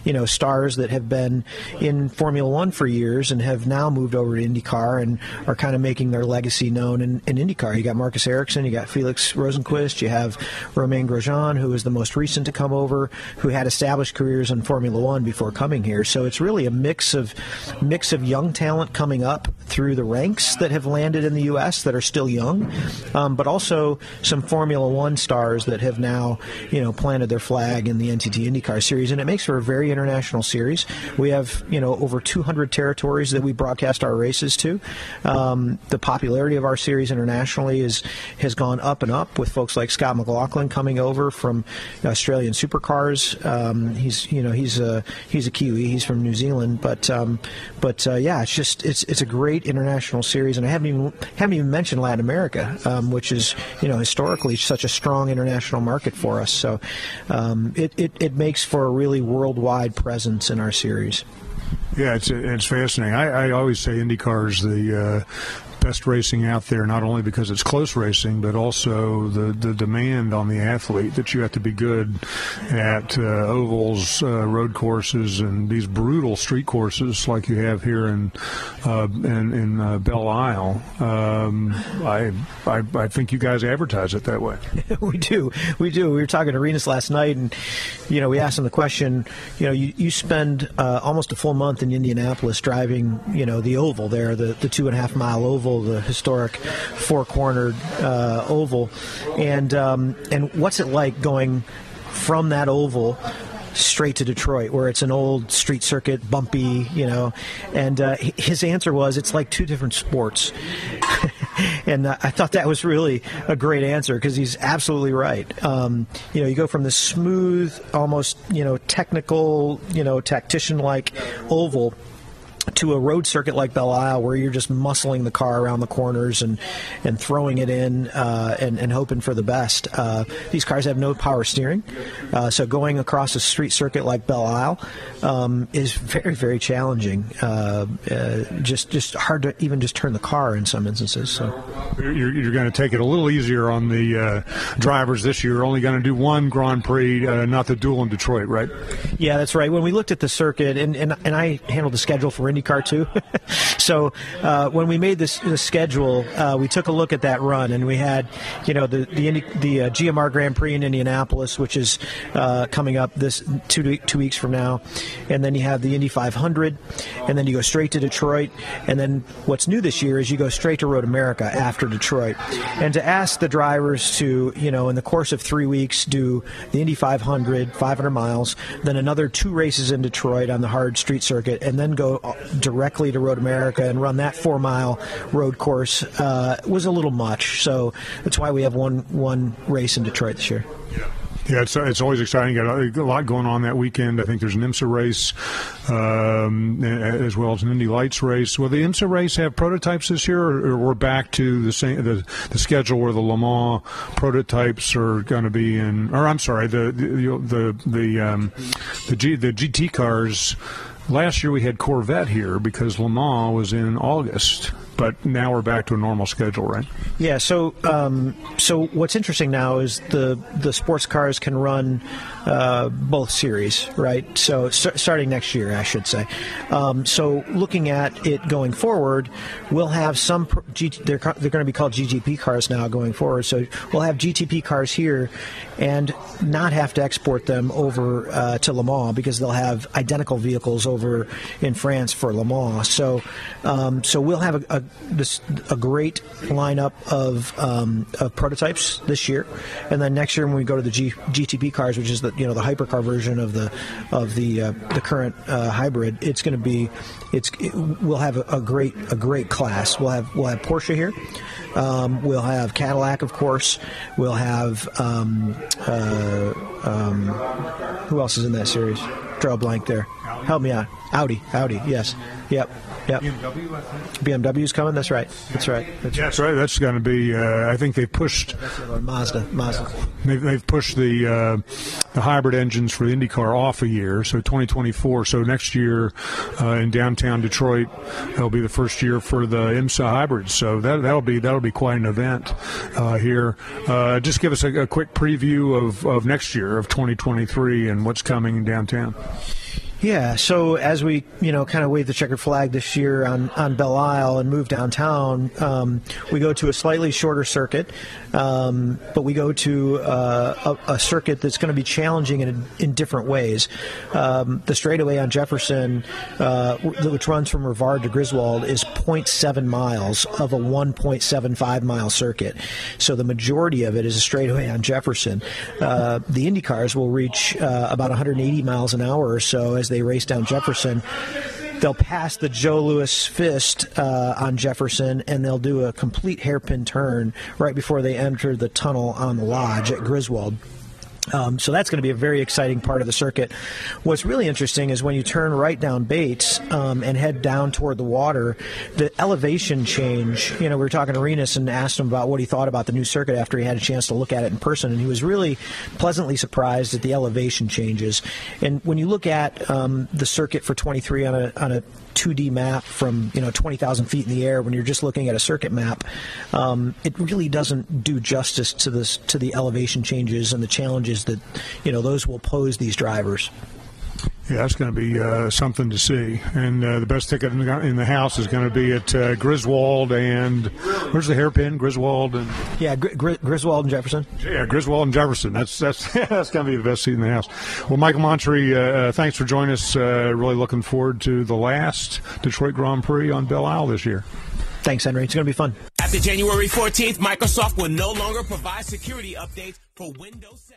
you know, stars that have been in Formula One for years and have now moved over to IndyCar and are kind of making their legacy known in, in IndyCar. You got Marcus Ericsson, you got Felix Rosenqvist, you have Romain Grosjean, who is the most recent to come over, who had established careers in Formula One before coming here. So it's really a mix of mix of young talent coming up through the ranks that have landed in the U.S. that are still young, um, but also some Formula One stars that have now you know planted their flag in the NTT IndyCar series, and it makes for a very international series. We have you know over 200 territories that we broadcast our races to. Um, the popularity of our series internationally is has gone up and up with folks like Scott McLaughlin coming over from Australian supercars. Um, he's you know he's a he's a Kiwi. He's from New Zealand, but um, but uh, yeah, it's just it's it's a great international series, and I haven't even haven't even mentioned Latin America, um, which is you know historically such a strong international market for us. So um, it, it it makes for a really worldwide presence in our series. Yeah, it's it's fascinating. I, I always say IndyCar is the uh, best racing out there, not only because it's close racing, but also the, the demand on the athlete that you have to be good at uh, ovals, uh, road courses, and these brutal street courses like you have here in uh, in, in uh, Belle Isle. Um, I, I I think you guys advertise it that way. we do, we do. We were talking to Rinus last night, and you know, we asked him the question. You know, you, you spend uh, almost a full month in Indianapolis driving, you know, the oval there, the the two and a half mile oval the historic four-cornered uh, oval, and um, and what's it like going from that oval straight to Detroit, where it's an old street circuit, bumpy, you know. And uh, his answer was, it's like two different sports. and uh, I thought that was really a great answer because he's absolutely right. Um, you know, you go from the smooth, almost, you know, technical, you know, tactician like oval to a road circuit like Belle Isle, where you're just muscling the car around the corners and and throwing it in uh, and, and hoping for the best. Uh, these cars have no power steering, uh, so going across a street circuit like Belle Isle um, is very very challenging. Uh, uh, just just hard to even just turn the car in some instances. So you're, you're going to take it a little easier on the uh, drivers this year. You're only going to do one Grand Prix, not the duel in Detroit, right? Yeah, that's right. When we looked at the circuit, and and, and I handled the schedule for IndyCar too. so uh, when we made this, this schedule, uh, we took a look at that run, and we had, you know, the the, Indy, the uh, GMR Grand Prix in Indianapolis, which is uh, coming up this two two weeks from now, and then you have the Indy 500, and then you go straight to Detroit, and then what's new this year is you go straight to Road America after Detroit, and to ask the drivers to, you know, in the course of three weeks, do the Indy 500, 500 miles, then another two races in Detroit on the hard street circuit, and then go directly to Road America and run that four mile road course uh, was a little much. So that's why we have one one race in Detroit this year. Yeah, it's, it's always exciting. Got a, lot going on that weekend. I think there's an IMSA race um, as well as an Indy Lights race. Will the IMSA race have prototypes this year, or, or we're back to the same the, the schedule where the Le Mans prototypes are going to be in? Or I'm sorry, the the the the, um, the, G, the GT cars Last year we had Corvette here because Le Mans was in August, but now we're back to a normal schedule, right? Yeah. So, um, so what's interesting now is the the sports cars can run uh, both series, right? So, st- starting next year, I should say. Um, so, looking at it going forward, we'll have some. G- they're they're going to be called GTP cars now going forward. So, we'll have GTP cars here, and not have to export them over uh, to Le Mans because they'll have identical vehicles over in France for Le Mans. So, um, so we'll have a, a, this, a great lineup of, um, of prototypes this year, and then next year when we go to the G, GTP cars, which is the you know the hypercar version of the of the uh, the current uh, hybrid, it's going to be it's it, we'll have a, a great a great class. We'll have we'll have Porsche here. Um, we'll have Cadillac, of course. We'll have um, uh, um, who else is in that series? Draw a blank there. Help me out. Audi. Audi. Yes. Yep. Yep. BMW, I think. BMW's coming. That's right. That's right. That's, that's right. That's going to be. Uh, I think they've pushed. Mazda. Mazda. They've, they've pushed the uh, the hybrid engines for the IndyCar off a year, so 2024. So next year uh, in downtown Detroit, that'll be the first year for the IMSA hybrids. So that that'll be that'll be quite an event uh, here. Uh, just give us a, a quick preview of, of next year of 2023 and what's coming downtown. Yeah, so as we, you know, kind of wave the checkered flag this year on, on Belle Isle and move downtown, um, we go to a slightly shorter circuit, um, but we go to uh, a, a, circuit that's going to be challenging in, in different ways. Um, the straightaway on Jefferson, uh, which runs from Rivard to Griswold, is 0.7 miles of a 1.75 mile circuit. So the majority of it is a straightaway on Jefferson. Uh, the Indy cars will reach uh, about 180 miles an hour or so as they race down Jefferson they'll pass the Joe Louis Fist uh, on Jefferson, and they'll do a complete hairpin turn right before they enter the tunnel on the lodge at Griswold. Um, so that's going to be a very exciting part of the circuit. What's really interesting is when you turn right down Bates um, and head down toward the water, the elevation change. You know, we were talking to Rinus and asked him about what he thought about the new circuit after he had a chance to look at it in person, and he was really pleasantly surprised at the elevation changes. And when you look at um, the circuit for 23 on a on a 2D map from you know 20,000 feet in the air when you're just looking at a circuit map, um, it really doesn't do justice to this to the elevation changes and the challenges that you know those will pose these drivers. Yeah, that's going to be uh, something to see. And uh, the best ticket in the, in the house is going to be at uh, Griswold and where's the hairpin? Griswold and yeah, Gr- Griswold and Jefferson. Yeah, Griswold and Jefferson. That's that's that's going to be the best seat in the house. Well, Michael Montri, uh, uh, thanks for joining us. Uh, really looking forward to the last Detroit Grand Prix on Belle Isle this year. Thanks, Henry. It's going to be fun. After January 14th, Microsoft will no longer provide security updates for Windows 7.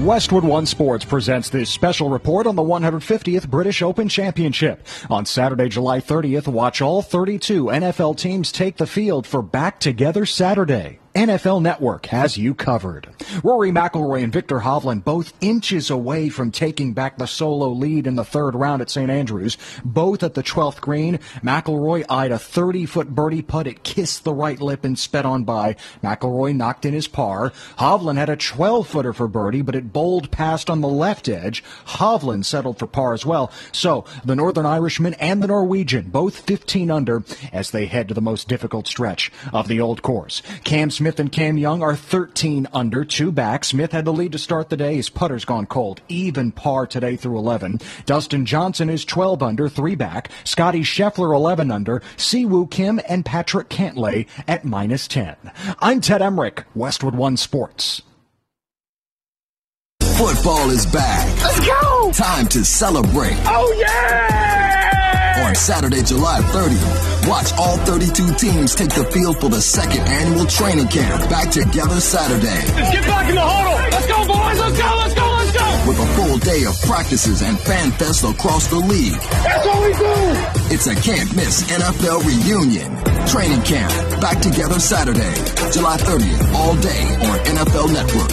Westwood One Sports presents this special report on the 150th British Open Championship. On Saturday, July 30th, watch all 32 NFL teams take the field for Back Together Saturday. NFL Network has you covered. Rory McIlroy and Viktor Hovland both inches away from taking back the solo lead in the third round at St. Andrews. Both at the 12th green, McIlroy eyed a 30-foot birdie putt. It kissed the right lip and sped on by. McIlroy knocked in his par. Hovland had a 12-footer for birdie, but it bowled past on the left edge. Hovland settled for par as well. So the Northern Irishman and the Norwegian, both 15 under, as they head to the most difficult stretch of the old course. Cam Smith and Cam Young are 13 under, two back. Smith had the lead to start the day. His putter's gone cold. Even par today through 11. Dustin Johnson is 12 under, three back. Scotty Scheffler 11 under. Si Woo Kim and Patrick Cantlay at minus 10. I'm Ted Emmerich, Westwood One Sports. Football is back. Let's go! Time to celebrate. Oh, yeah! On Saturday, July 30th, watch all 32 teams take the field for the second annual training camp. Back together Saturday. Let's get back in the huddle. Let's go, boys. Let's go, let's go, let's go. With a full day of practices and fan fest across the league. That's what we do. It's a can't miss NFL reunion. Training camp. Back together Saturday, July 30th, all day on NFL Network.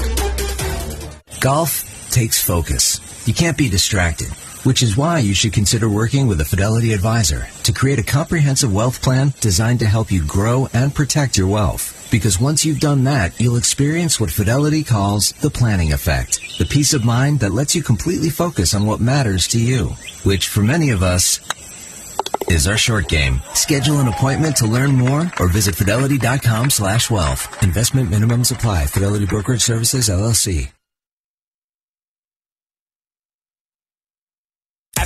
Golf takes focus. You can't be distracted, which is why you should consider working with a Fidelity advisor to create a comprehensive wealth plan designed to help you grow and protect your wealth. Because once you've done that, you'll experience what Fidelity calls the planning effect. The peace of mind that lets you completely focus on what matters to you, which for many of us is our short game. Schedule an appointment to learn more or visit fidelity.com slash wealth. Investment minimums apply. Fidelity Brokerage Services, LLC.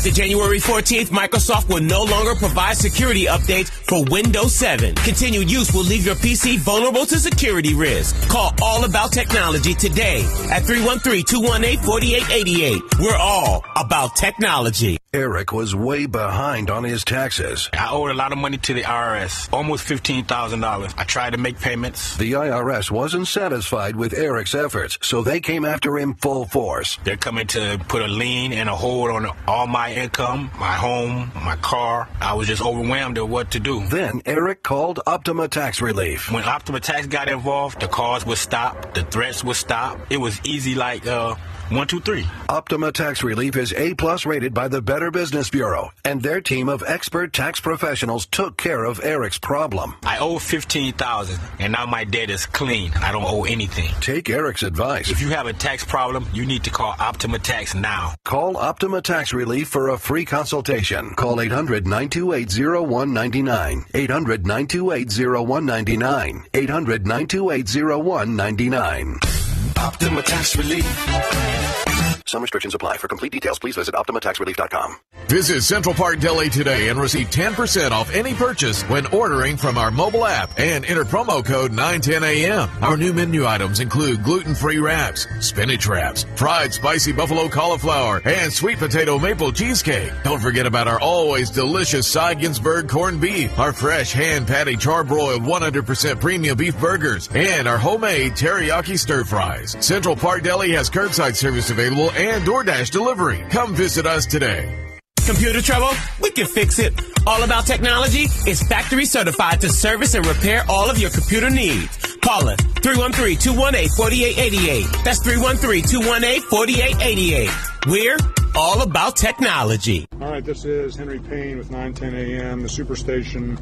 After January 14th, Microsoft will no longer provide security updates for Windows 7. Continued use will leave your PC vulnerable to security risk. Call All About Technology today at 313-218-4888. We're all about technology. Eric was way behind on his taxes. I owed a lot of money to the IRS, almost $15,000. I tried to make payments. The IRS wasn't satisfied with Eric's efforts, so they came after him full force. They're coming to put a lien and a hold on all my income, my home, my car. I was just overwhelmed at what to do. Then Eric called Optima Tax Relief. When Optima Tax got involved, the calls would stop, the threats would stop. It was easy like, uh, one, two, three. Optima Tax Relief is A plus rated by the Better Business Bureau, and their team of expert tax professionals took care of Eric's problem. I owe fifteen thousand, and now my debt is clean. I don't owe anything. Take Eric's advice. If you have a tax problem, you need to call Optima Tax now. Call Optima Tax Relief for a free consultation. Call 800 928 0199. 800 928 0199. 800 928 0199. Optima Tax Relief. Some restrictions apply. For complete details, please visit OptimaTaxRelief.com. Visit Central Park Deli today and receive 10% off any purchase when ordering from our mobile app and enter promo code 910AM. Our new menu items include gluten-free wraps, spinach wraps, fried spicy buffalo cauliflower, and sweet potato maple cheesecake. Don't forget about our always delicious Sy Ginsberg corned beef, our fresh hand patty charbroiled 100% premium beef burgers, and our homemade teriyaki stir fries. Central Park Deli has curbside service available and DoorDash delivery. Come visit us today. Computer trouble? We can fix it. All About Technology is factory certified to service and repair all of your computer needs. Call us 313-218-4888. That's 313-218-4888. We're all about technology. All right, this is Henry Payne with 910 AM, the Superstation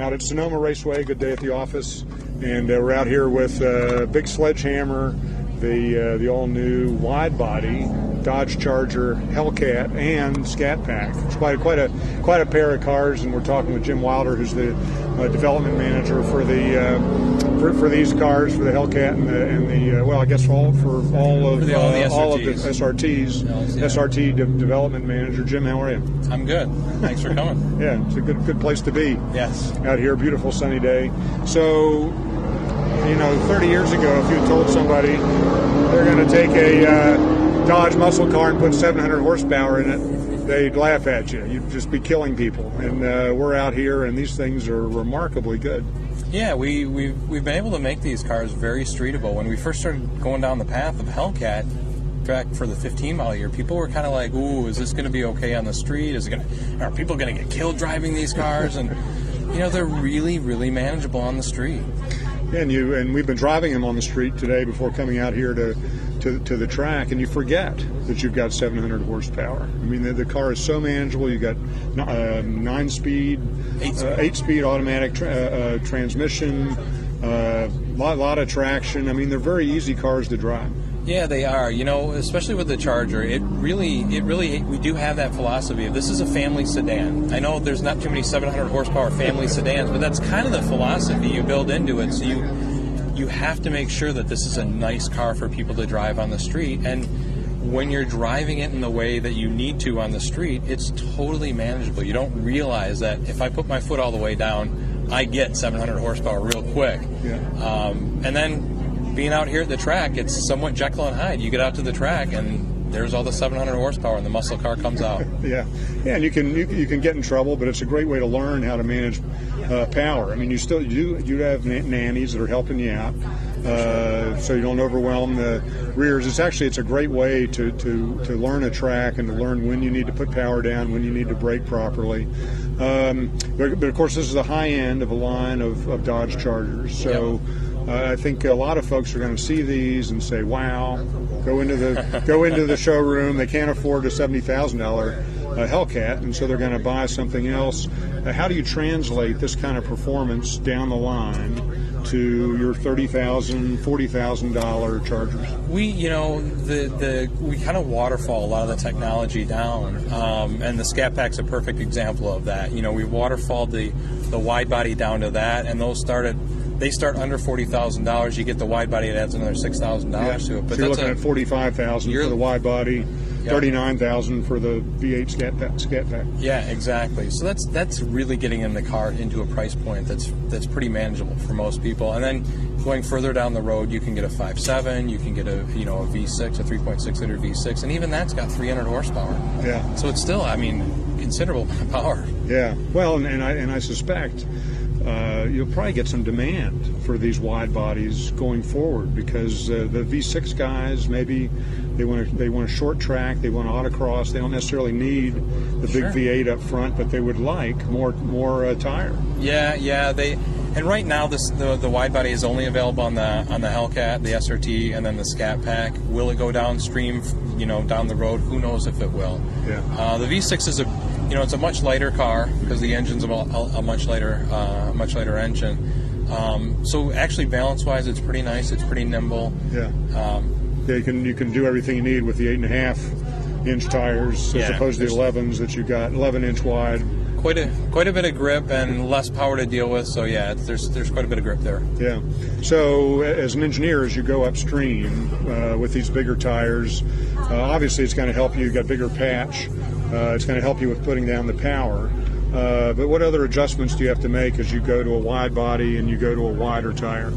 out at Sonoma Raceway. Good day at the office. And uh, we're out here with uh, Big Sledgehammer, the uh, the all new wide body Dodge Charger Hellcat and Scat Pack. It's quite a, quite a quite a pair of cars, and we're talking with Jim Wilder, who's the uh, development manager for the uh, for, for these cars, for the Hellcat and the, and the uh, well, I guess for all for all of For the- all the uh, all of the SRTs. SRTs, SRT de- development manager. Jim, how are you? I'm good. Thanks for coming. yeah, it's a good good place to be. Yes. Out here, beautiful sunny day. So, you know, 30 years ago, if you told somebody they're going to take a uh, Dodge muscle car and put 700 horsepower in it, they'd laugh at you. You'd just be killing people. And uh, we're out here, and these things are remarkably good. Yeah, we, we've, we've been able to make these cars very streetable. When we first started going down the path of Hellcat, back for the 15 model year, people were kind of like, "Ooh, is this going to be okay on the street? Is it going to? Are people going to get killed driving these cars?" And you know, they're really, really manageable on the street. And you and we've been driving them on the street today before coming out here to to, to the track, and you forget that you've got 700 horsepower. I mean, the, the car is so manageable. You've got uh, nine speed, eight speed, uh, eight speed automatic tra- uh, uh, transmission, a lot, lot of traction. I mean, they're very easy cars to drive. Yeah, they are. You know, especially with the Charger, it really, it really, we do have that philosophy of this is a family sedan. I know there's not too many 700 horsepower family sedans, but that's kind of the philosophy you build into it. So you, you have to make sure that this is a nice car for people to drive on the street. And when you're driving it in the way that you need to on the street, it's totally manageable. You don't realize that if I put my foot all the way down, I get 700 horsepower real quick. Yeah. Um, and then being out here at the track, it's somewhat Jekyll and Hyde. You get out to the track and there's all the 700 horsepower, and the muscle car comes out. Yeah, yeah, and you can you, you can get in trouble, but it's a great way to learn how to manage uh, power. I mean, you still you you have na- nannies that are helping you out, uh, so you don't overwhelm the rears. It's actually it's a great way to, to to learn a track and to learn when you need to put power down, when you need to brake properly. Um, but, but of course, this is the high end of a line of, of Dodge Chargers, so. Uh, I think a lot of folks are going to see these and say, "Wow!" Go into the go into the showroom. They can't afford a seventy thousand dollar uh, Hellcat, and so they're going to buy something else. Uh, how do you translate this kind of performance down the line to your thirty thousand, forty thousand dollar Chargers? We, you know, the the we kind of waterfall a lot of the technology down, um, and the Scat Pack's a perfect example of that. You know, we waterfalled the the wide body down to that, and those started. They start under forty thousand dollars. You get the wide body; it adds another six thousand dollars to it. so you're that's looking a, at forty-five thousand for the wide body, Yeah. thirty-nine thousand for the V8 Scat. Scat Pack. Yeah, exactly. So that's that's really getting in the car into a price point that's that's pretty manageable for most people. And then going further down the road, you can get a 5.7, you can get a you know a V6, a 3.6 liter V6, and even that's got 300 horsepower. Yeah. So it's still, I mean, considerable power. Yeah, well, and, and I and I suspect uh, you'll probably get some demand for these wide bodies going forward because uh, the V6 guys maybe they want to they want a short track, they want autocross, they don't necessarily need the big Sure. V8 up front, but they would like more more uh, tire. Yeah, yeah. They and right now this the, the wide body is only available on the on the Hellcat, the SRT, and then the Scat Pack. Will it go downstream? You know, down the road, who knows if it will. Yeah. Uh, the V6 is a, you know, it's a much lighter car because the engine's a, a much lighter, uh, much lighter engine. Um, so actually, balance-wise, it's pretty nice. It's pretty nimble. Yeah. Um, Yeah, you can you can do everything you need with the eight and a half inch tires as Yeah, opposed to the 11s that you got 11 inch wide. Quite a quite a bit of grip and less power to deal with. So yeah, it's, there's there's quite a bit of grip there. Yeah. So, as an engineer, as you go upstream uh, with these bigger tires, uh, obviously it's going to help you. You've got bigger patch. Uh, it's going to help you with putting down the power. Uh, but what other adjustments do you have to make as you go to a wide body and you go to a wider tire?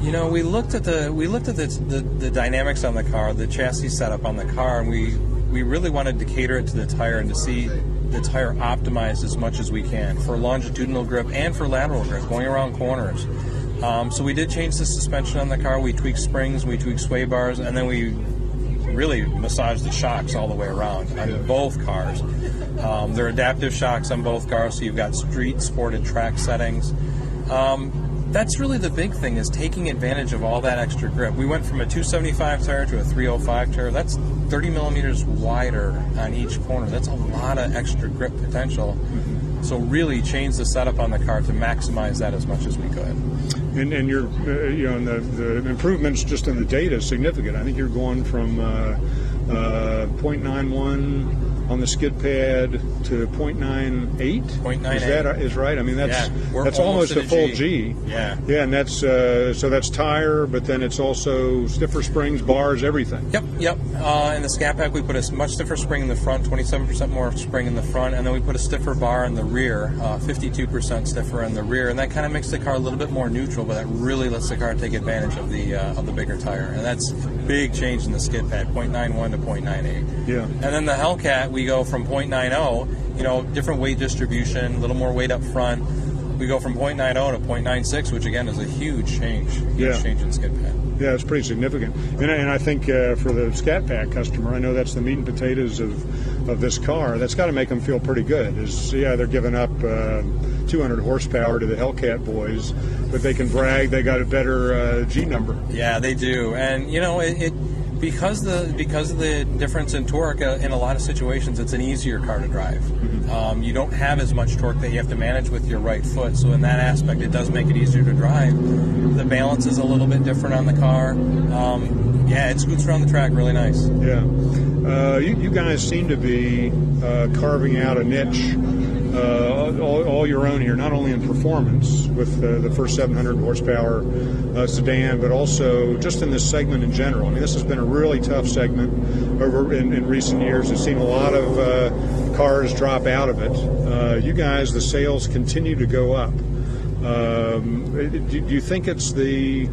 You know, we looked at the we looked at the, the, the dynamics on the car, the chassis setup on the car, and we we really wanted to cater it to the tire and to see the tire optimized as much as we can for longitudinal grip and for lateral grip going around corners. Um, so we did change the suspension on the car. We tweaked springs, we tweaked sway bars, and then we really massaged the shocks all the way around on both cars. Um, they're adaptive shocks on both cars, so you've got street, sported track settings. Um, that's really the big thing is taking advantage of all that extra grip. We went from a 275 tire to a 305 tire. That's 30 millimeters wider on each corner. That's a lot of extra grip potential. So really change the setup on the car to maximize that as much as we could. And, and you're, uh, you know, and the, the improvements just in the data is significant. I think you're going from uh, uh, 0.91 on the skid pad to 0.98. 0.98. Is that is right? I mean, that's Yeah, that's almost, almost a full G. G. Yeah. Yeah, and that's uh, so that's tire, but then it's also stiffer springs, bars, everything. Yep, yep. Uh, in the Scat Pack, we put a much stiffer spring in the front, 27% more spring in the front, and then we put a stiffer bar in the rear, uh, 52% stiffer in the rear, and that kind of makes the car a little bit more neutral, but that really lets the car take advantage of the uh, of the bigger tire, and that's big change in the skid pad, 0.91 to 0.98. Yeah. And then the Hellcat, we go from 0.90, you know, different weight distribution, a little more weight up front. We go from 0.90 to 0.96, which again is a huge change, huge Yeah. change in skid pad. Yeah, it's pretty significant. And, I- and I think uh, for the Scat Pack customer, I know that's the meat and potatoes of, of this car. That's got to make them feel pretty good. Is yeah, they're giving up uh, 200 horsepower to the Hellcat boys, but they can brag they got a better uh, G number. Yeah, they do, and you know it. it because the because of the difference in torque uh, in a lot of situations, it's an easier car to drive. Um, you don't have as much torque that you have to manage with your right foot, so in that aspect, it does make it easier to drive. The balance is a little bit different on the car. Um, yeah, it scoots around the track really nice. Yeah. Uh, you, you guys seem to be uh, carving out a niche uh, all, all your own here, not only in performance with uh, the first 700 horsepower uh, sedan, but also just in this segment in general. I mean, this has been a really tough segment over in, in recent years. It's seen a lot of uh, cars drop out of it. Uh, you guys, the sales continue to go up. Um, do, do you think it's the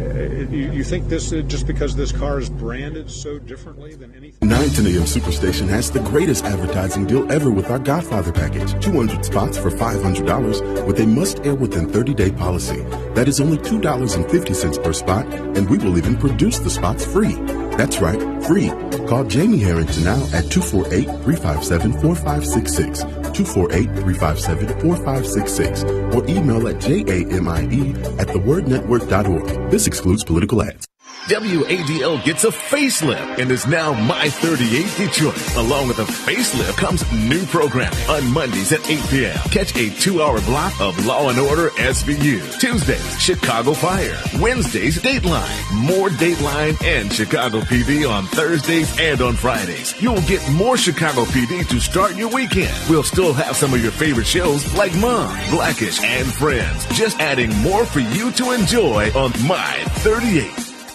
Uh, you, you think this is just because this car is branded so differently than anything? 910 AM Superstation has the greatest advertising deal ever with our Godfather package. 200 spots for $500 with a must air within 30 day policy. That is only $2.50 per spot, and we will even produce the spots free. That's right, free. Call Jamie Harrington now at 248 357 4566. 248 357 4566. Or email at jamie at thewordnetwork.org. This excludes political ads. WADL gets a facelift and is now My 38 Detroit. Along with a facelift comes new programming on Mondays at 8 p.m. Catch a two-hour block of Law and Order SVU. Tuesdays, Chicago Fire. Wednesdays, Dateline. More Dateline and Chicago PD on Thursdays and on Fridays. You'll get more Chicago PD to start your weekend. We'll still have some of your favorite shows like Mom, Blackish, and Friends. Just adding more for you to enjoy on My 38.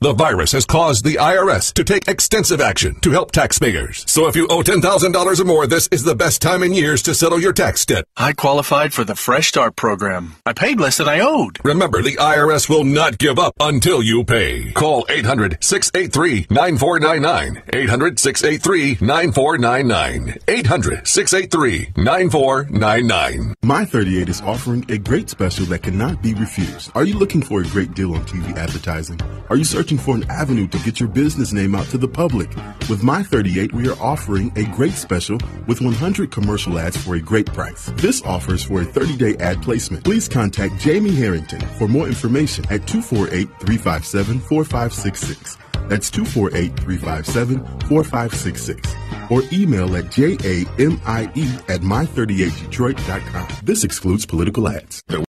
The virus has caused the IRS to take extensive action to help taxpayers. So if you owe $10,000 or more, this is the best time in years to settle your tax debt. I qualified for the Fresh Start program. I paid less than I owed. Remember, the IRS will not give up until you pay. Call 800 683 9499. 800 683 9499. 800 683 9499. My 38 is offering a great special that cannot be refused. Are you looking for a great deal on TV advertising? Are you searching for an avenue to get your business name out to the public? With My 38, we are offering a great special with 100 commercial ads for a great price. This offers for a 30 day ad placement. Please contact Jamie Harrington for more information at 248 357 4566. That's 248 357 4566. Or email at jamie at my38detroit.com. This excludes political ads.